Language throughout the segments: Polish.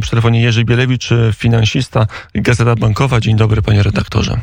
Przy telefonie Jerzy Bielewicz, finansista, Gazeta Bankowa. Dzień dobry, panie redaktorze.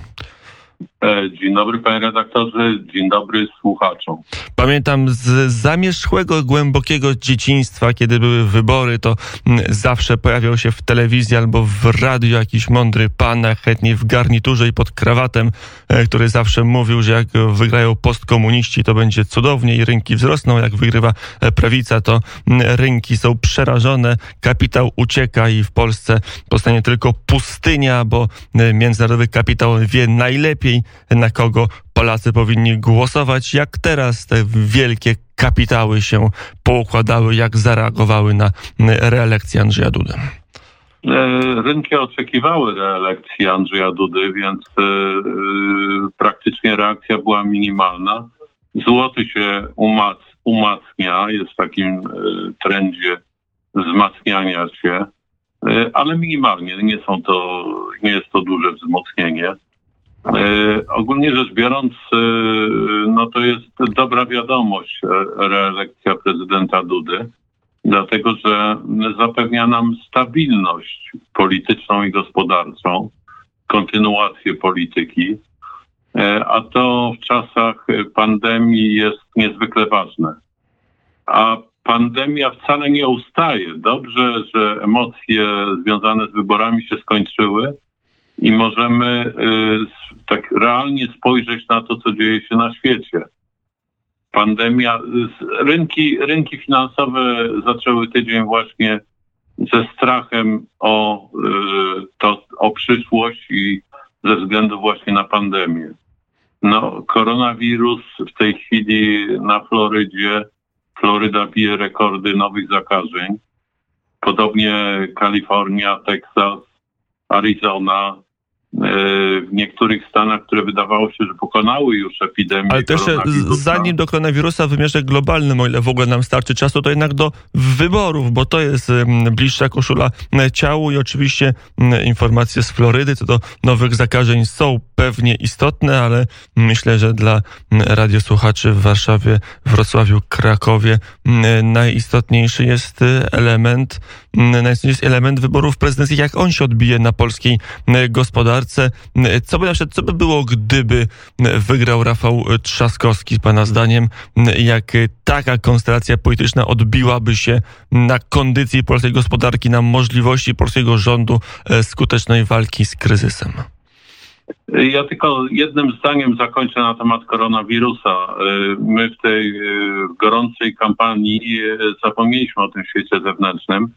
E, dzień dobry panie redaktorze, dzień dobry słuchaczom. Pamiętam z zamierzchłego, głębokiego dzieciństwa, kiedy były wybory, to mm, zawsze pojawiał się w telewizji albo w radiu jakiś mądry pan, chętnie w garniturze i pod krawatem, e, który zawsze mówił, że jak wygrają postkomuniści, to będzie cudownie i rynki wzrosną. Jak wygrywa e, prawica, to mm, rynki są przerażone, kapitał ucieka i w Polsce powstanie tylko pustynia, bo międzynarodowy kapitał wie najlepiej, na kogo Polacy powinni głosować, jak teraz te wielkie kapitały się poukładały, jak zareagowały na reelekcję Andrzeja Dudy. E, rynki oczekiwały reelekcji Andrzeja Dudy, więc e, e, praktycznie reakcja była minimalna. Złoty się umac, umacnia, jest w takim trendzie wzmacniania się, ale minimalnie. Nie, są to, nie jest to duże wzmocnienie. E, ogólnie rzecz biorąc, e, no to jest dobra wiadomość e, reelekcja prezydenta Dudy, dlatego że zapewnia nam stabilność polityczną i gospodarczą, kontynuację polityki, a to w czasach pandemii jest niezwykle ważne. A pandemia wcale nie ustaje. Dobrze, że emocje związane z wyborami się skończyły i możemy y, tak realnie spojrzeć na to, co dzieje się na świecie. Pandemia, rynki, rynki finansowe zaczęły tydzień właśnie ze strachem o, y, to, o przyszłość i ze względu właśnie na pandemię. No, koronawirus w tej chwili na Florydzie, Floryda bije rekordy nowych zakażeń. Podobnie Kalifornia, Teksas, Arizona, w niektórych stanach, które wydawało się, że pokonały już epidemię. Ale też zanim do koronawirusa w wymiarze globalnym, o ile w ogóle nam starczy czasu, to jednak do wyborów, bo to jest bliższa koszula ciału i oczywiście informacje z Florydy co do nowych zakażeń są pewnie istotne, ale myślę, że dla radiosłuchaczy w Warszawie, Wrocławiu, Krakowie najistotniejszy jest element, najistotniejszy jest element wyborów prezydenckich, jak on się odbije na polskiej gospodarce gospodarce. Co by na przykład, co by było, gdyby wygrał Rafał Trzaskowski, pana zdaniem, jak taka konstelacja polityczna odbiłaby się na kondycji polskiej gospodarki, na możliwości polskiego rządu e, skutecznej walki z kryzysem? Ja tylko jednym zdaniem zakończę na temat koronawirusa. E, my w tej e, gorącej kampanii zapomnieliśmy o tym świecie zewnętrznym.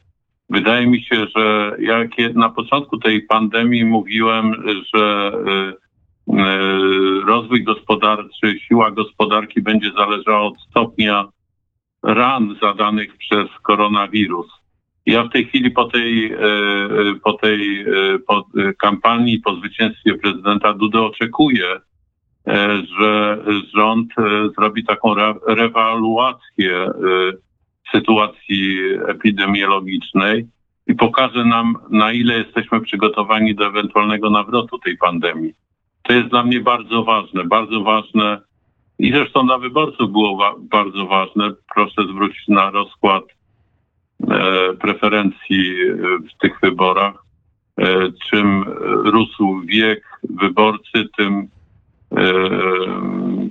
Wydaje mi się, że jak na początku tej pandemii mówiłem, że y, y, rozwój gospodarczy, siła gospodarki będzie zależała od stopnia ran zadanych przez koronawirus. Ja w tej chwili po tej, y, po tej po kampanii, po zwycięstwie prezydenta Dudy oczekuję, że rząd zrobi taką re, rewaluację sytuacji epidemiologicznej i pokaże nam, na ile jesteśmy przygotowani do ewentualnego nawrotu tej pandemii. To jest dla mnie bardzo ważne, bardzo ważne i zresztą dla wyborców było wa bardzo ważne. Proszę zwrócić na rozkład e, preferencji w tych wyborach. E, czym rósł wiek wyborcy, tym e,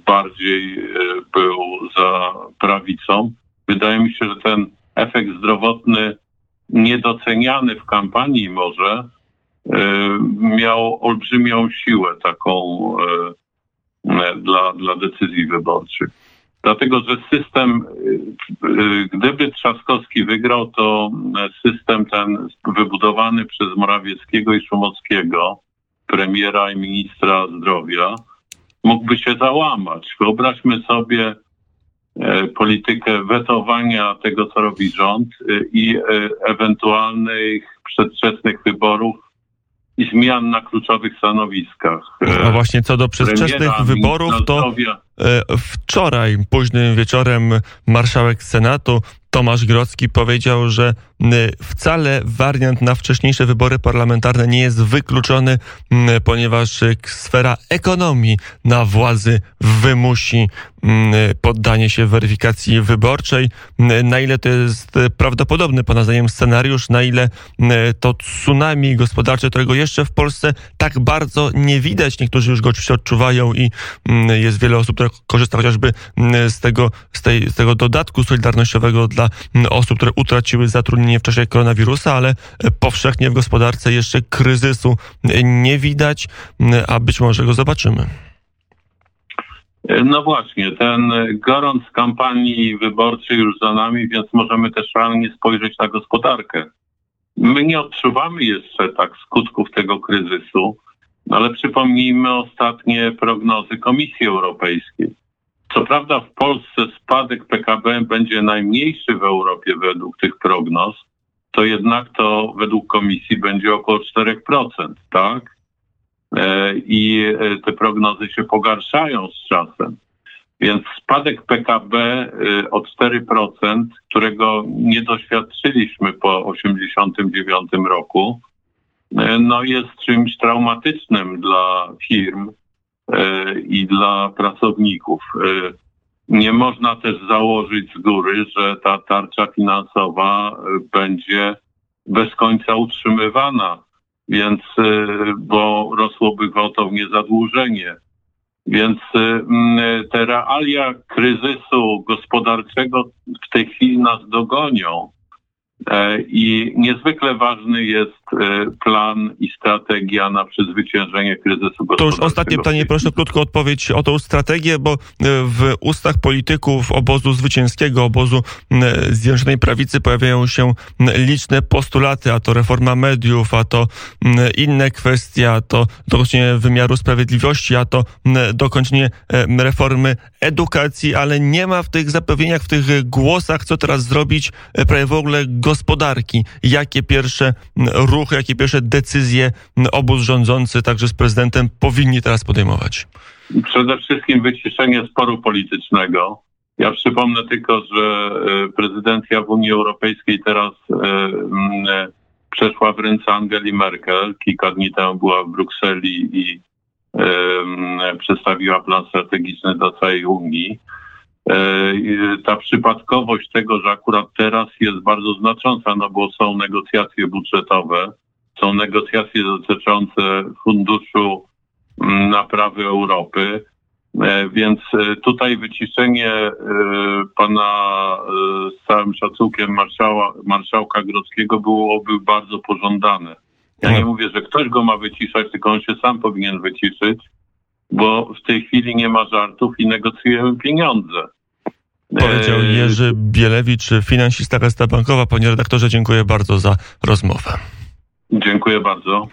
bardziej e, był za prawicą. Wydaje mi się, że ten efekt zdrowotny, niedoceniany w kampanii może, e, miał olbrzymią siłę taką e, dla, dla decyzji wyborczych. Dlatego, że system, e, gdyby Trzaskowski wygrał, to system ten wybudowany przez Morawieckiego i Szumowskiego, premiera i ministra zdrowia, mógłby się załamać. Wyobraźmy sobie politykę wetowania tego, co robi rząd e, i e, ewentualnych przedwczesnych wyborów i zmian na kluczowych stanowiskach. A właśnie co do przedwczesnych wyborów, to wczoraj, późnym wieczorem, marszałek Senatu Tomasz Grodzki powiedział, że wcale wariant na wcześniejsze wybory parlamentarne nie jest wykluczony, ponieważ sfera ekonomii na władzy wymusi poddanie się weryfikacji wyborczej. Na ile to jest prawdopodobny, Pana zdaniem, scenariusz, na ile to tsunami gospodarcze, którego jeszcze w Polsce tak bardzo nie widać. Niektórzy już go oczywiście odczuwają i jest wiele osób, korzysta chociażby z tego, z, tej, z tego dodatku solidarnościowego dla osób, które utraciły zatrudnienie w czasie koronawirusa, ale powszechnie w gospodarce jeszcze kryzysu nie widać, a być może go zobaczymy. No właśnie, ten gorąc kampanii wyborczej już za nami, więc możemy też realnie spojrzeć na gospodarkę. My nie odczuwamy jeszcze tak skutków tego kryzysu, ale przypomnijmy ostatnie prognozy Komisji Europejskiej. Co prawda w Polsce spadek PKB będzie najmniejszy w Europie według tych prognoz, to jednak to według komisji będzie około 4%, tak? I te prognozy się pogarszają z czasem. Więc spadek PKB o 4%, którego nie doświadczyliśmy po 1989 roku, no jest czymś traumatycznym dla firm i dla pracowników. Nie można też założyć z góry, że ta tarcza finansowa będzie bez końca utrzymywana, więc bo rosłoby gwałtownie zadłużenie. Więc te realia kryzysu gospodarczego w tej chwili nas dogonią. I niezwykle ważny jest plan i strategia na przezwyciężenie kryzysu gospodarczego. To już ostatnie pytanie, proszę krótko odpowiedź o tą strategię, bo w ustach polityków obozu zwycięskiego, obozu Zjednoczonej Prawicy pojawiają się liczne postulaty, a to reforma mediów, a to inne kwestie, a to dokończenie wymiaru sprawiedliwości, a to dokończenie reformy edukacji, ale nie ma w tych zapewnieniach, w tych głosach, co teraz zrobić prawie w ogóle gospodarki. Jakie pierwsze ruchy, jakie pierwsze decyzje obóz rządzący, także z prezydentem, powinni teraz podejmować? Przede wszystkim wyciszenie sporu politycznego. Ja przypomnę tylko, że prezydencja w Unii Europejskiej teraz przeszła w ręce Angeli Merkel. Kilka dni temu była w Brukseli i przedstawiła plan strategiczny dla całej Unii. Ta przypadkowość tego, że akurat teraz jest bardzo znacząca, no bo są negocjacje budżetowe, są negocjacje dotyczące funduszu naprawy Europy, więc tutaj wyciszenie pana z całym szacunkiem marszała, marszałka Grodzkiego byłoby bardzo pożądane. Ja nie mówię, że ktoś go ma wyciszać, tylko on się sam powinien wyciszyć, bo w tej chwili nie ma żartów i negocjujemy pieniądze. Powiedział Jerzy Bielewicz, finansista Gazeta Bankowa. Panie redaktorze, dziękuję bardzo za rozmowę. Dziękuję bardzo.